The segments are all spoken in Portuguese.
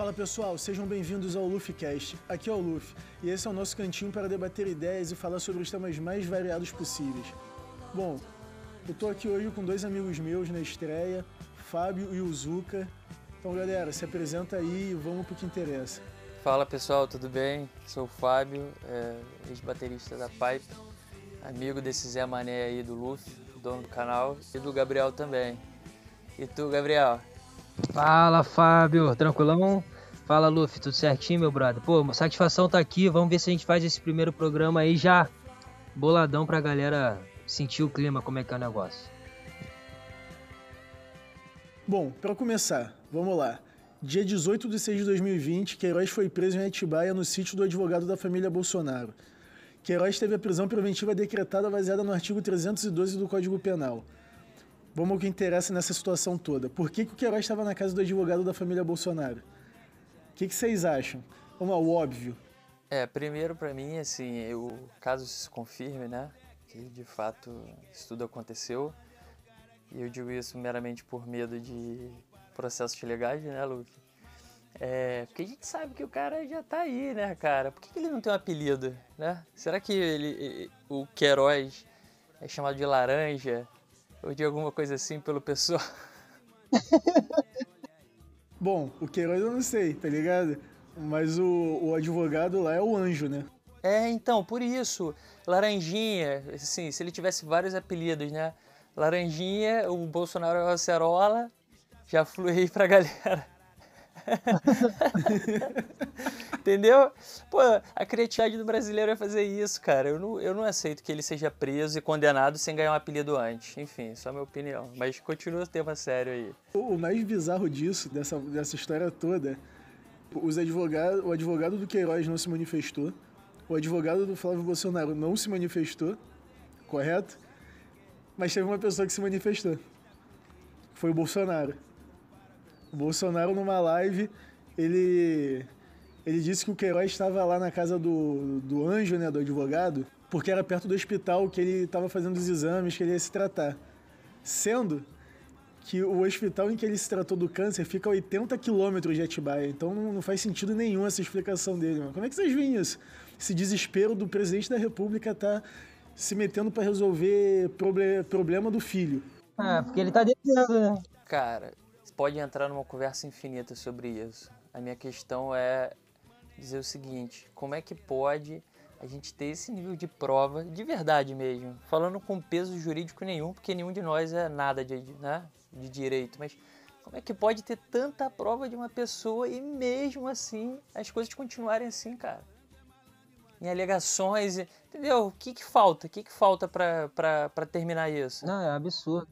Fala pessoal, sejam bem-vindos ao LuffyCast. Aqui é o Luffy e esse é o nosso cantinho para debater ideias e falar sobre os temas mais variados possíveis. Bom, eu tô aqui hoje com dois amigos meus na estreia, Fábio e o Zuka. Então galera, se apresenta aí e vamos pro que interessa. Fala pessoal, tudo bem? Sou o Fábio, é, ex-baterista da Pipe, amigo desse Zé Mané aí do Luffy, dono do canal, e do Gabriel também. E tu, Gabriel? Fala, Fábio, tranquilão? Fala, Luffy, tudo certinho, meu brother? Pô, uma satisfação tá aqui, vamos ver se a gente faz esse primeiro programa aí já boladão pra galera sentir o clima, como é que é o negócio. Bom, para começar, vamos lá. Dia 18 de 6 de 2020, Queiroz foi preso em Atibaia no sítio do advogado da família Bolsonaro. Queiroz teve a prisão preventiva decretada baseada no artigo 312 do Código Penal. Vamos ao que interessa nessa situação toda. Por que, que o Queiroz estava na casa do advogado da família Bolsonaro? O que, que vocês acham? Vamos ao óbvio. É, primeiro para mim, assim, eu, caso se confirme, né, que de fato isso tudo aconteceu, e eu digo isso meramente por medo de processos legais, né, Luke? É, porque a gente sabe que o cara já tá aí, né, cara? Por que, que ele não tem um apelido, né? Será que ele, o Queiroz é chamado de laranja? ou de alguma coisa assim pelo pessoal? Bom, o Queiroz eu não sei, tá ligado? Mas o, o advogado lá é o anjo, né? É, então, por isso. Laranjinha, assim, se ele tivesse vários apelidos, né? Laranjinha, o Bolsonaro é o Acerola, já flui pra galera. Entendeu? Pô, a criatividade do brasileiro é fazer isso, cara. Eu não, eu não aceito que ele seja preso e condenado sem ganhar um apelido antes. Enfim, só a minha opinião. Mas continua o tema sério aí. O mais bizarro disso, dessa, dessa história toda, os advogados, o advogado do Queiroz não se manifestou, o advogado do Flávio Bolsonaro não se manifestou, correto? Mas teve uma pessoa que se manifestou. Foi o Bolsonaro. O Bolsonaro, numa live, ele, ele disse que o Queiroz estava lá na casa do, do anjo, né, do advogado, porque era perto do hospital que ele estava fazendo os exames, que ele ia se tratar. Sendo que o hospital em que ele se tratou do câncer fica a 80 quilômetros de Atibaia. Então não, faz sentido nenhum essa explicação dele. Mano. Como é que vocês veem isso? Esse desespero do presidente da República tá se metendo para resolver proble problema do filho. Ah, porque ele tá devendo, né? Cara, pode entrar numa conversa infinita sobre isso. A minha questão é dizer o seguinte: como é que pode a gente ter esse nível de prova, de verdade mesmo, falando com peso jurídico nenhum, porque nenhum de nós é nada de, né, de direito, mas como é que pode ter tanta prova de uma pessoa e mesmo assim as coisas continuarem assim, cara? Em alegações, entendeu? O que, que falta? O que, que falta para terminar isso? Não, é absurdo.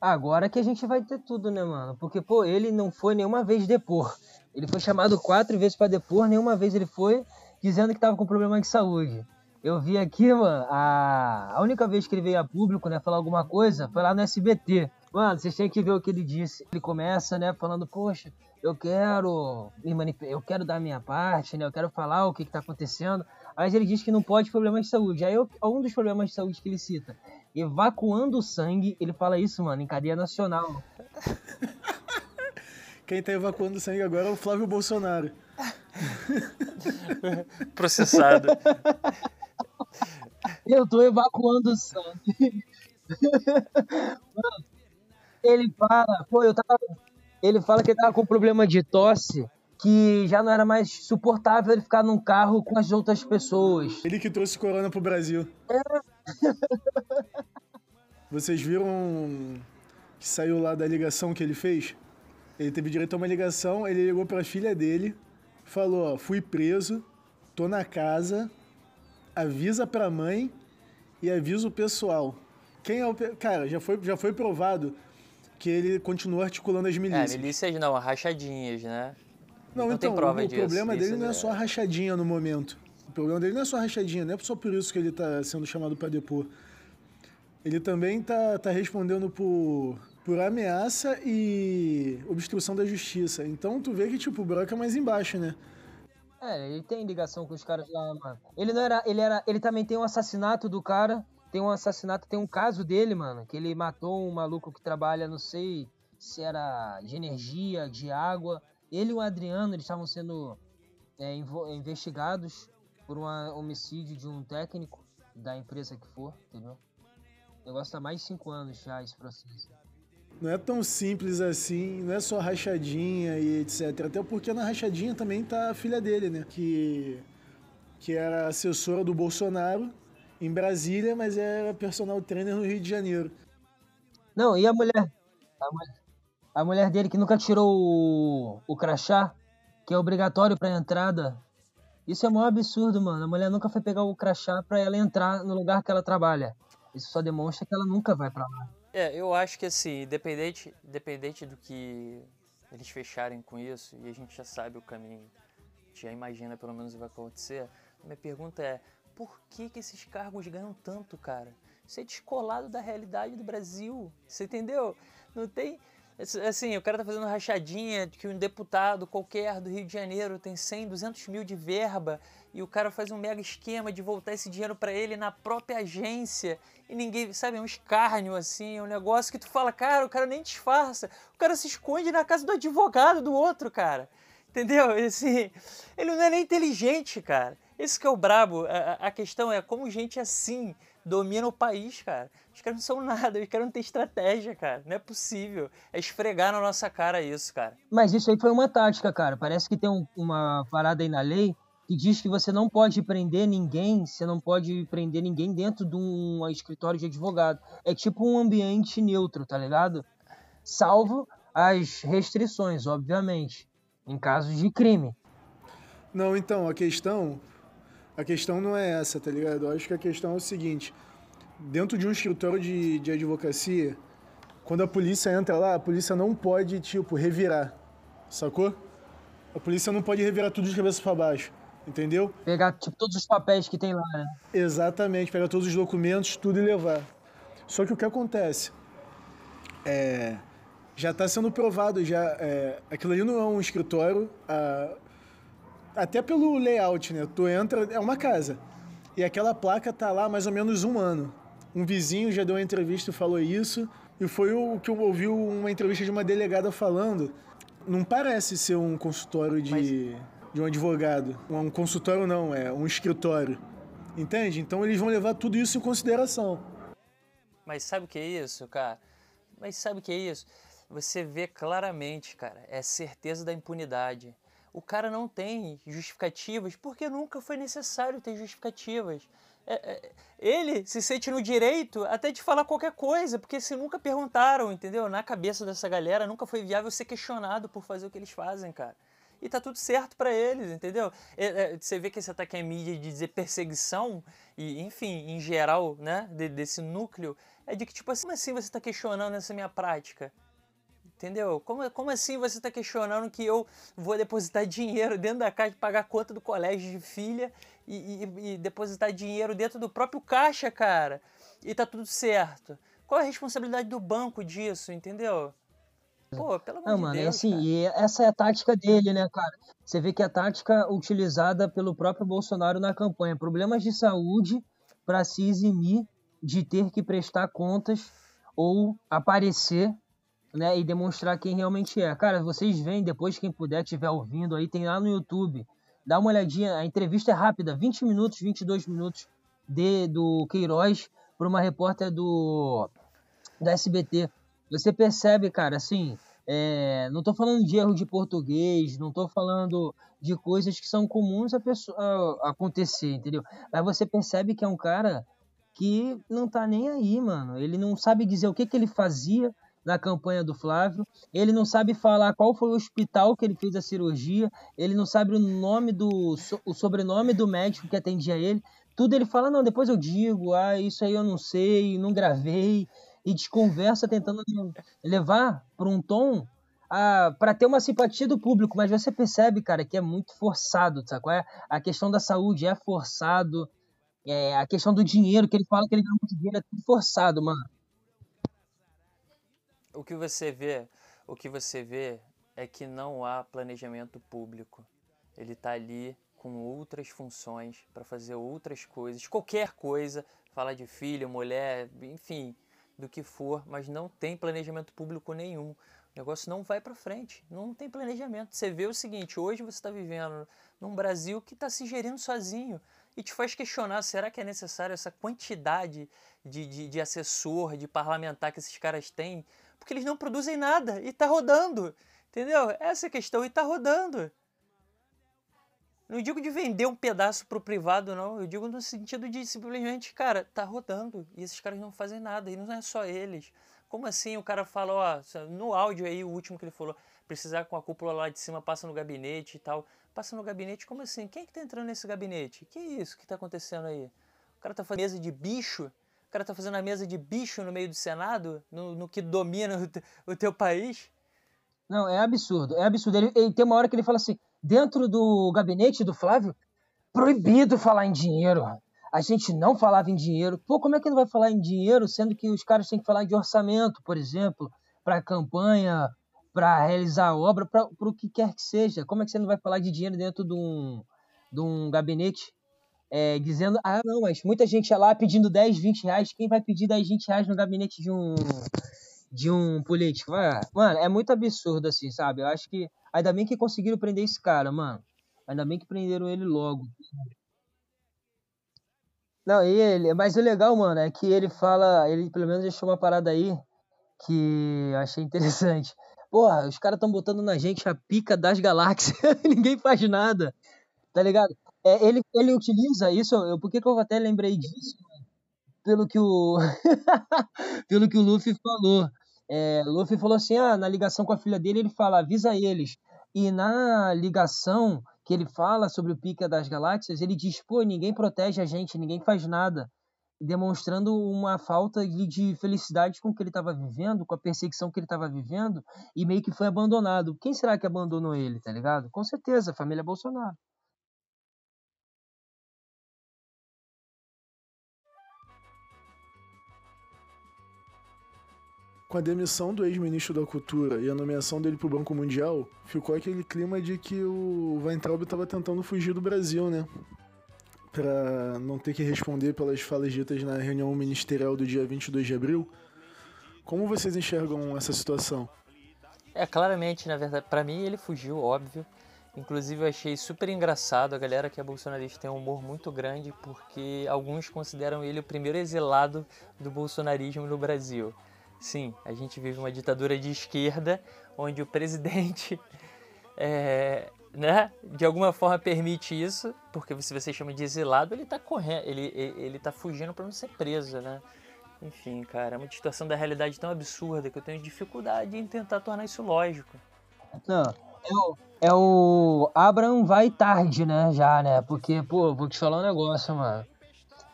Agora que a gente vai ter tudo, né, mano? Porque, pô, ele não foi nenhuma vez depor. Ele foi chamado quatro vezes para depor, nenhuma vez ele foi dizendo que tava com problema de saúde. Eu vi aqui, mano, a, a única vez que ele veio a público, né, falar alguma coisa, foi lá no SBT. Mano, vocês têm que ver o que ele disse. Ele começa, né, falando, poxa, eu quero me manifestar, eu quero dar a minha parte, né, eu quero falar o que, que tá acontecendo. Aí ele diz que não pode problemas de saúde. Aí um dos problemas de saúde que ele cita evacuando o sangue. Ele fala isso, mano, em cadeia nacional. Quem tá evacuando sangue agora é o Flávio Bolsonaro. Processado. Eu tô evacuando sangue. Ele fala, pô, eu tava. Ele fala que ele tava com problema de tosse que já não era mais suportável ele ficar num carro com as outras pessoas. Ele que trouxe corona pro Brasil. É. Vocês viram que saiu lá da ligação que ele fez? Ele teve direito a uma ligação, ele ligou pra filha dele, falou, ó, fui preso, tô na casa, avisa pra mãe e avisa o pessoal. Quem é o... Cara, já foi, já foi provado que ele continua articulando as milícias. É, milícias não, rachadinhas, né? Não, não então, tem prova o, disso. O problema dele não é, é só a rachadinha no momento. O problema dele não é só a rachadinha, não é só por isso que ele está sendo chamado para depor. Ele também está tá respondendo por, por ameaça e obstrução da justiça. Então tu vê que, tipo, o buraco é mais embaixo, né? É, ele tem ligação com os caras lá, mano. Ele não era. Ele era. Ele também tem um assassinato do cara. Tem um assassinato, tem um caso dele, mano. Que ele matou um maluco que trabalha, não sei se era de energia, de água. Ele e o Adriano eles estavam sendo é, investigados por um homicídio de um técnico da empresa que for, entendeu? O negócio tá mais de cinco anos já esse processo. Não é tão simples assim, não é só rachadinha e etc. Até porque na rachadinha também tá a filha dele, né? Que, que era assessora do Bolsonaro em Brasília, mas era personal trainer no Rio de Janeiro. Não, e a mulher? A mulher, a mulher dele que nunca tirou o, o crachá, que é obrigatório pra entrada. Isso é um absurdo, mano. A mulher nunca foi pegar o crachá pra ela entrar no lugar que ela trabalha. Isso só demonstra que ela nunca vai para lá. É, eu acho que assim, independente, independente do que eles fecharem com isso, e a gente já sabe o caminho, já imagina pelo menos o que vai acontecer, minha pergunta é, por que, que esses cargos ganham tanto, cara? Isso é descolado da realidade do Brasil, você entendeu? Não tem... Assim, o cara tá fazendo rachadinha que um deputado qualquer do Rio de Janeiro tem 100, 200 mil de verba e o cara faz um mega esquema de voltar esse dinheiro para ele na própria agência e ninguém, sabe, é um escárnio assim, é um negócio que tu fala, cara, o cara nem disfarça, o cara se esconde na casa do advogado do outro, cara. Entendeu? Assim, ele não é nem inteligente, cara. Esse que é o brabo. A, a questão é como gente assim domina o país, cara. Os caras não são nada, os caras não têm estratégia, cara. Não é possível. É esfregar na nossa cara isso, cara. Mas isso aí foi uma tática, cara. Parece que tem um, uma parada aí na lei que diz que você não pode prender ninguém, você não pode prender ninguém dentro de um escritório de advogado. É tipo um ambiente neutro, tá ligado? Salvo as restrições, obviamente, em casos de crime. Não, então, a questão a questão não é essa, tá ligado? Eu acho que a questão é o seguinte, dentro de um escritório de, de advocacia, quando a polícia entra lá, a polícia não pode, tipo, revirar, sacou? A polícia não pode revirar tudo de cabeça para baixo. Entendeu? Pegar tipo, todos os papéis que tem lá, né? Exatamente, pegar todos os documentos, tudo e levar. Só que o que acontece? É, já está sendo provado, já é, aquilo ali não é um escritório, a, até pelo layout, né? Tu entra, é uma casa. E aquela placa tá lá há mais ou menos um ano. Um vizinho já deu uma entrevista e falou isso, e foi o que eu ouvi uma entrevista de uma delegada falando. Não parece ser um consultório de. Mas de um advogado. Um consultório não, é um escritório. Entende? Então eles vão levar tudo isso em consideração. Mas sabe o que é isso, cara? Mas sabe o que é isso? Você vê claramente, cara, é certeza da impunidade. O cara não tem justificativas porque nunca foi necessário ter justificativas. É, é, ele se sente no direito até de falar qualquer coisa, porque se nunca perguntaram, entendeu? Na cabeça dessa galera nunca foi viável ser questionado por fazer o que eles fazem, cara e tá tudo certo para eles, entendeu? É, é, você vê que esse ataque à mídia de dizer perseguição, e enfim, em geral, né, de, desse núcleo, é de que, tipo assim, como assim você está questionando essa minha prática? Entendeu? Como, como assim você está questionando que eu vou depositar dinheiro dentro da caixa, pagar a conta do colégio de filha e, e, e depositar dinheiro dentro do próprio caixa, cara? E tá tudo certo. Qual é a responsabilidade do banco disso, entendeu? Pô, pelo amor Não, de mano, Deus, é assim, cara. e essa é a tática dele, né, cara? Você vê que é a tática utilizada pelo próprio Bolsonaro na campanha, problemas de saúde para se eximir de ter que prestar contas ou aparecer, né, e demonstrar quem realmente é. Cara, vocês veem depois quem puder estiver ouvindo aí, tem lá no YouTube. Dá uma olhadinha, a entrevista é rápida, 20 minutos, 22 minutos de do Queiroz para uma repórter do da SBT. Você percebe, cara, assim, é, não estou falando de erro de português, não estou falando de coisas que são comuns a, pessoa, a acontecer, entendeu? Mas você percebe que é um cara que não tá nem aí, mano. Ele não sabe dizer o que, que ele fazia na campanha do Flávio, ele não sabe falar qual foi o hospital que ele fez a cirurgia, ele não sabe o nome do o sobrenome do médico que atendia ele. Tudo ele fala, não, depois eu digo, ah, isso aí eu não sei, não gravei e desconversa tentando levar para um tom para ter uma simpatia do público, mas você percebe, cara, que é muito forçado, sabe qual é? A questão da saúde é forçado, é, a questão do dinheiro, que ele fala que ele ganha muito dinheiro, é tudo forçado, mano. O que você vê, o que você vê é que não há planejamento público. Ele está ali com outras funções para fazer outras coisas, qualquer coisa, falar de filho, mulher, enfim, do que for, mas não tem planejamento público nenhum. O negócio não vai para frente, não tem planejamento. Você vê o seguinte: hoje você está vivendo num Brasil que está se gerindo sozinho e te faz questionar: será que é necessário essa quantidade de, de, de assessor, de parlamentar que esses caras têm? Porque eles não produzem nada e está rodando. Entendeu? Essa é a questão e está rodando. Não digo de vender um pedaço pro privado, não. Eu digo no sentido de simplesmente, cara, tá rodando. E esses caras não fazem nada. E não é só eles. Como assim o cara fala, ó, no áudio aí, o último que ele falou, precisar com a cúpula lá de cima, passa no gabinete e tal. Passa no gabinete, como assim? Quem é que tá entrando nesse gabinete? Que isso que tá acontecendo aí? O cara tá fazendo mesa de bicho? Cara tá fazendo a mesa de bicho no meio do Senado? No, no que domina o, o teu país? Não, é absurdo. É absurdo. Ele, ele, tem uma hora que ele fala assim: dentro do gabinete do Flávio, proibido falar em dinheiro. A gente não falava em dinheiro. Pô, como é que não vai falar em dinheiro, sendo que os caras têm que falar de orçamento, por exemplo, para campanha, para realizar obra, para o que quer que seja? Como é que você não vai falar de dinheiro dentro de um, de um gabinete? É, dizendo, ah, não, mas muita gente é lá pedindo 10, 20 reais. Quem vai pedir 10, 20 reais no gabinete de um, de um político? Mano, é muito absurdo, assim, sabe? Eu acho que Ainda bem que conseguiram prender esse cara, mano. Ainda bem que prenderam ele logo. Não, ele, mas o legal, mano, é que ele fala, ele pelo menos deixou uma parada aí que eu achei interessante. Porra, os caras estão botando na gente a pica das galáxias, ninguém faz nada, tá ligado? É, ele, ele utiliza isso, eu, por que, que eu até lembrei disso? Pelo que o pelo que o Luffy falou. É, Luffy falou assim: ah, na ligação com a filha dele, ele fala, avisa eles. E na ligação que ele fala sobre o Pica das Galáxias, ele diz: pô, ninguém protege a gente, ninguém faz nada. Demonstrando uma falta de felicidade com o que ele estava vivendo, com a perseguição que ele estava vivendo, e meio que foi abandonado. Quem será que abandonou ele, tá ligado? Com certeza, a família Bolsonaro. Com a demissão do ex-ministro da Cultura e a nomeação dele para o Banco Mundial, ficou aquele clima de que o Weintraub estava tentando fugir do Brasil, né? Para não ter que responder pelas falas ditas na reunião ministerial do dia 22 de abril. Como vocês enxergam essa situação? É, claramente, na verdade, para mim ele fugiu, óbvio. Inclusive eu achei super engraçado, a galera que é bolsonarista tem um humor muito grande, porque alguns consideram ele o primeiro exilado do bolsonarismo no Brasil. Sim, a gente vive uma ditadura de esquerda onde o presidente, é, né, de alguma forma permite isso, porque se você chama de exilado, ele está correndo, ele, ele tá fugindo para não ser preso, né? Enfim, cara, é uma situação da realidade tão absurda que eu tenho dificuldade em tentar tornar isso lógico. Não, é o, é o Abraham vai tarde, né, já, né? Porque, pô, vou te falar um negócio, mano.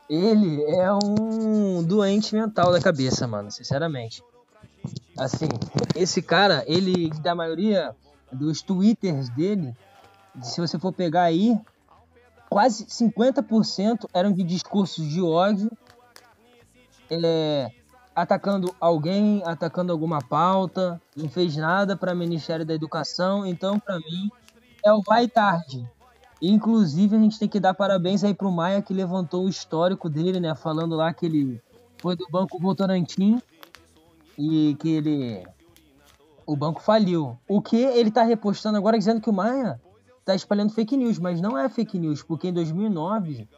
Ele é um doente mental da cabeça, mano, sinceramente. Assim, esse cara, ele, da maioria dos twitters dele, se você for pegar aí, quase 50% eram de discursos de ódio, é, atacando alguém, atacando alguma pauta, não fez nada para o Ministério da Educação, então para mim é o vai tarde. Inclusive, a gente tem que dar parabéns aí pro Maia que levantou o histórico dele, né? Falando lá que ele foi do Banco Votorantim e que ele. O banco faliu. O que ele tá repostando agora dizendo que o Maia tá espalhando fake news, mas não é fake news, porque em 2009,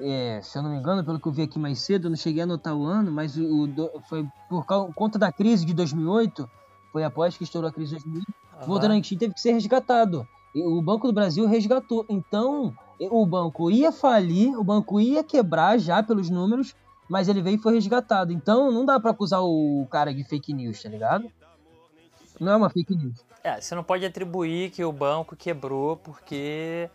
é, se eu não me engano, pelo que eu vi aqui mais cedo, eu não cheguei a anotar o ano, mas o, o foi por conta da crise de 2008, foi após que estourou a crise de 2008, uhum. o Votorantim teve que ser resgatado o Banco do Brasil resgatou. Então, o banco ia falir, o banco ia quebrar já pelos números, mas ele veio e foi resgatado. Então, não dá para acusar o cara de fake news, tá ligado? Não é uma fake news. É, você não pode atribuir que o banco quebrou porque.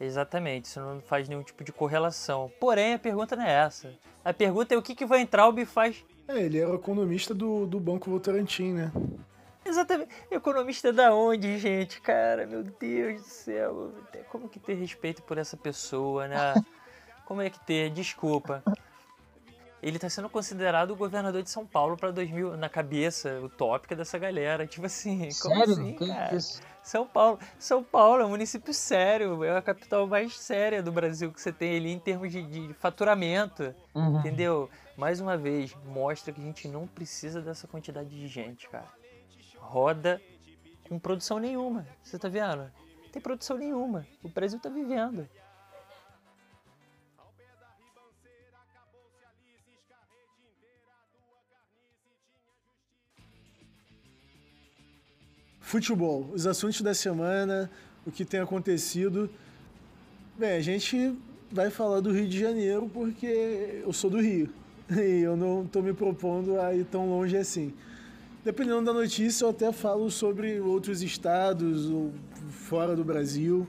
Exatamente, isso não faz nenhum tipo de correlação. Porém, a pergunta não é essa. A pergunta é o que, que o Weintraub faz. É, ele era economista do, do Banco Votorantim, né? Exatamente. Economista da onde, gente? Cara, meu Deus do céu. Como que ter respeito por essa pessoa, né? Como é que ter? Desculpa. Ele está sendo considerado o governador de São Paulo para 2000 na cabeça utópica dessa galera. Tipo assim, como sério? assim, cara? São Paulo, São Paulo é um município sério, é a capital mais séria do Brasil que você tem ali em termos de, de faturamento, uhum. entendeu? mais uma vez, mostra que a gente não precisa dessa quantidade de gente, cara. Roda com produção nenhuma. Você tá vendo? Não tem produção nenhuma. O Brasil tá vivendo. Futebol, os assuntos da semana, o que tem acontecido. Bem, a gente vai falar do Rio de Janeiro porque eu sou do Rio e eu não estou me propondo a ir tão longe assim. Dependendo da notícia, eu até falo sobre outros estados ou fora do Brasil.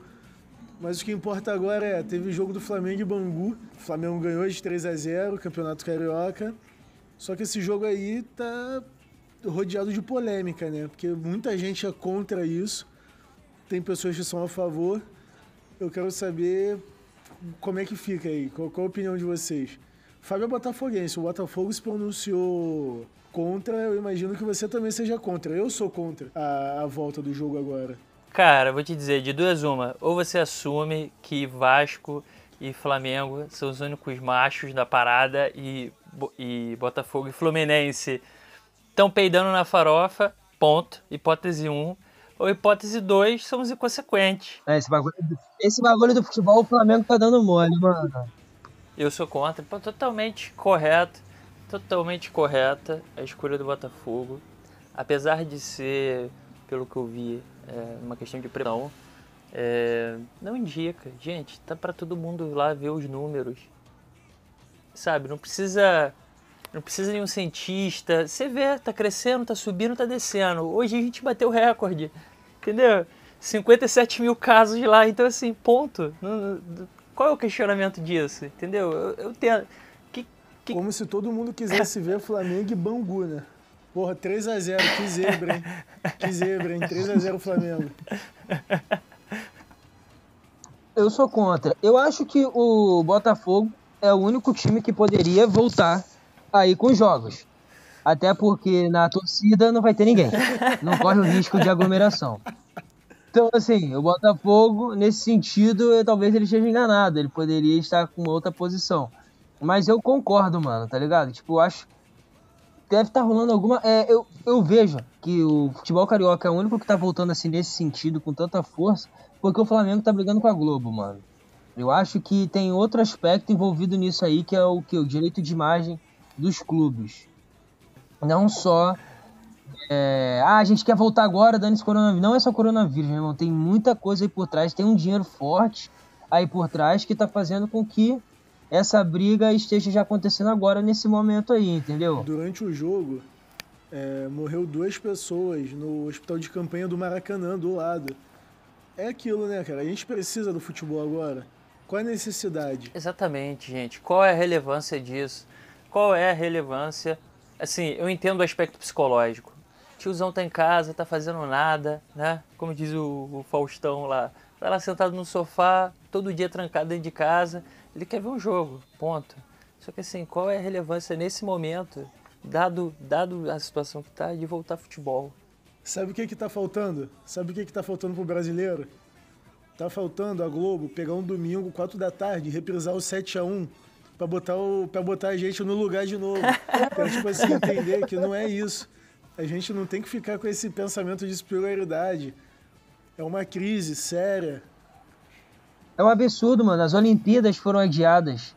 Mas o que importa agora é, teve o jogo do Flamengo e Bangu. O Flamengo ganhou de 3 a 0 Campeonato Carioca. Só que esse jogo aí tá rodeado de polêmica, né? Porque muita gente é contra isso, tem pessoas que são a favor. Eu quero saber como é que fica aí, qual, qual a opinião de vocês. Fábio é botafoguense, o Botafogo se pronunciou contra, eu imagino que você também seja contra. Eu sou contra a, a volta do jogo agora. Cara, vou te dizer, de duas uma, ou você assume que Vasco e Flamengo são os únicos machos da parada e, e Botafogo e Fluminense estão peidando na farofa, ponto, hipótese 1. Um. Ou hipótese 2, somos inconsequentes. É, esse bagulho, esse bagulho do futebol, o Flamengo tá dando mole, mano. Eu sou contra, totalmente correto, totalmente correta a escolha do Botafogo. Apesar de ser, pelo que eu vi, é, uma questão de pressão, é, não indica. Gente, tá para todo mundo lá ver os números. Sabe, não precisa não precisa nenhum cientista. Você vê, tá crescendo, tá subindo, tá descendo. Hoje a gente bateu o recorde, entendeu? 57 mil casos lá, então assim, ponto. Qual é o questionamento disso, entendeu? Eu, eu tenho... Que. Como se todo mundo quisesse ver Flamengo e Bangu, né? Porra, 3x0, que zebra, hein? Que zebra, hein? 3x0 Flamengo. Eu sou contra. Eu acho que o Botafogo é o único time que poderia voltar aí com jogos. Até porque na torcida não vai ter ninguém. Não corre o risco de aglomeração. Então, assim, o Botafogo, nesse sentido, talvez ele esteja enganado. Ele poderia estar com outra posição. Mas eu concordo, mano, tá ligado? Tipo, eu acho. Deve estar tá rolando alguma. É, eu, eu vejo que o futebol carioca é o único que tá voltando assim nesse sentido, com tanta força, porque o Flamengo tá brigando com a Globo, mano. Eu acho que tem outro aspecto envolvido nisso aí, que é o que? O direito de imagem dos clubes. Não só. É, ah, a gente quer voltar agora dando esse coronavírus. Não é só coronavírus, meu irmão. Tem muita coisa aí por trás. Tem um dinheiro forte aí por trás que está fazendo com que essa briga esteja já acontecendo agora nesse momento aí, entendeu? Durante o jogo, é, morreu duas pessoas no hospital de campanha do Maracanã, do lado. É aquilo, né, cara? A gente precisa do futebol agora. Qual é a necessidade? Exatamente, gente. Qual é a relevância disso? qual é a relevância? Assim, eu entendo o aspecto psicológico. Tiozão tá em casa, tá fazendo nada, né? Como diz o, o Faustão lá. Tá lá sentado no sofá, todo dia trancado dentro de casa. Ele quer ver um jogo, ponto. Só que assim, qual é a relevância nesse momento, dado, dado a situação que tá, de voltar futebol? Sabe o que que tá faltando? Sabe o que que tá faltando pro brasileiro? Tá faltando a Globo pegar um domingo, 4 da tarde, reprisar o 7 a 1 para botar, o, pra botar a gente no lugar de novo. Pra, tipo assim, entender que não é isso. A gente não tem que ficar com esse pensamento de superioridade. É uma crise séria. É um absurdo, mano. As Olimpíadas foram adiadas.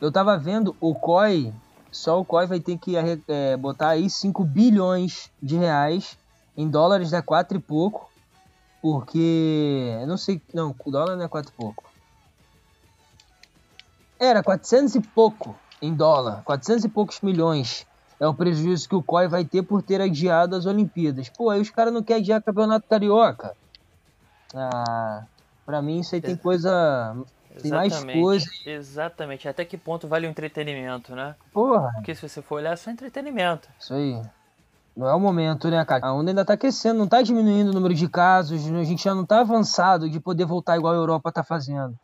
Eu tava vendo o COI, só o COI vai ter que é, botar aí 5 bilhões de reais. Em dólares dá 4 e pouco. Porque. Eu não sei. Não, o dólar não é 4 e pouco. Era 400 e pouco em dólar, 400 e poucos milhões. É o prejuízo que o COI vai ter por ter adiado as Olimpíadas. Pô, aí os caras não querem adiar o campeonato carioca. Ah, pra mim isso aí tem coisa. Tem mais coisa. Exatamente. Até que ponto vale o entretenimento, né? Porra. Porque se você for olhar, é só entretenimento. Isso aí. Não é o momento, né, cara? A onda ainda tá aquecendo, não tá diminuindo o número de casos, a gente já não tá avançado de poder voltar igual a Europa tá fazendo.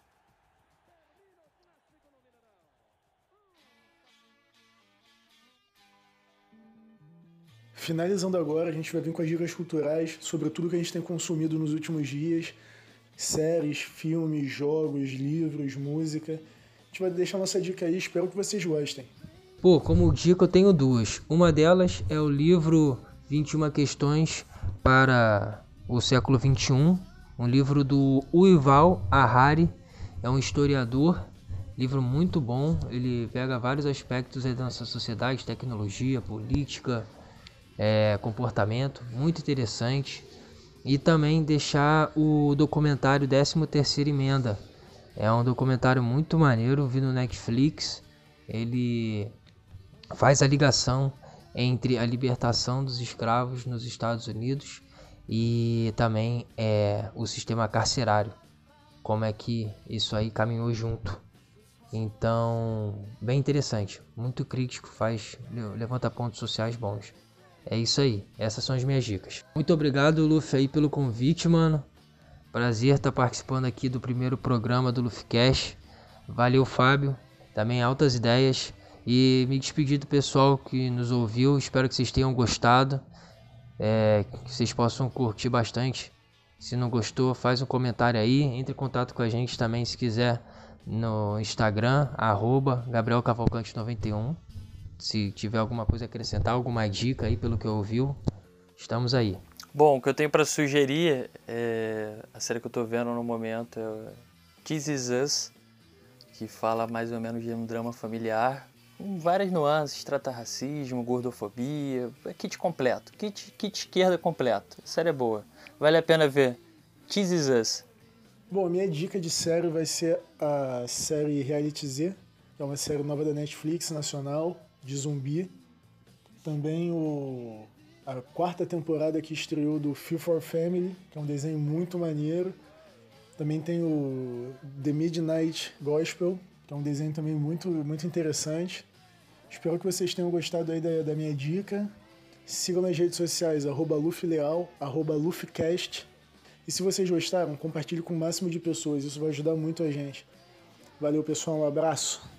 Finalizando agora, a gente vai vir com as dicas culturais sobre tudo que a gente tem consumido nos últimos dias: séries, filmes, jogos, livros, música. A gente vai deixar nossa dica aí, espero que vocês gostem. Pô, como dica eu tenho duas. Uma delas é o livro 21 questões para o século 21, um livro do Uival Ahari, é um historiador, livro muito bom, ele pega vários aspectos da nossa sociedade, tecnologia, política, é, comportamento, muito interessante. E também deixar o documentário 13ª Emenda, é um documentário muito maneiro, vi no Netflix, ele faz a ligação entre a libertação dos escravos nos Estados Unidos e também é, o sistema carcerário, como é que isso aí caminhou junto. Então, bem interessante, muito crítico, faz levanta pontos sociais bons. É isso aí, essas são as minhas dicas. Muito obrigado, Luffy, aí pelo convite, mano. Prazer estar participando aqui do primeiro programa do Luffy Cash. Valeu, Fábio. Também altas ideias. E me despedir do pessoal que nos ouviu. Espero que vocês tenham gostado. É, que vocês possam curtir bastante. Se não gostou, faz um comentário aí. Entre em contato com a gente também se quiser no Instagram, arroba Gabriel Cavalcante 91. Se tiver alguma coisa a acrescentar, alguma dica aí pelo que ouviu, estamos aí. Bom, o que eu tenho para sugerir, é, a série que eu estou vendo no momento é This Is Us, que fala mais ou menos de um drama familiar com várias nuances, trata racismo, gordofobia, é kit completo, kit, kit esquerda completo. A série é boa, vale a pena ver. This Is Us. Bom, a minha dica de série vai ser a série Reality Z, que é uma série nova da Netflix, nacional, de zumbi. Também o, a quarta temporada que estreou do Feel for Family, que é um desenho muito maneiro. Também tem o The Midnight Gospel, que é um desenho também muito, muito interessante. Espero que vocês tenham gostado aí da, da minha dica. Sigam nas redes sociais, arroba Leal, arroba. E se vocês gostaram, compartilhe com o máximo de pessoas, isso vai ajudar muito a gente. Valeu, pessoal, um abraço.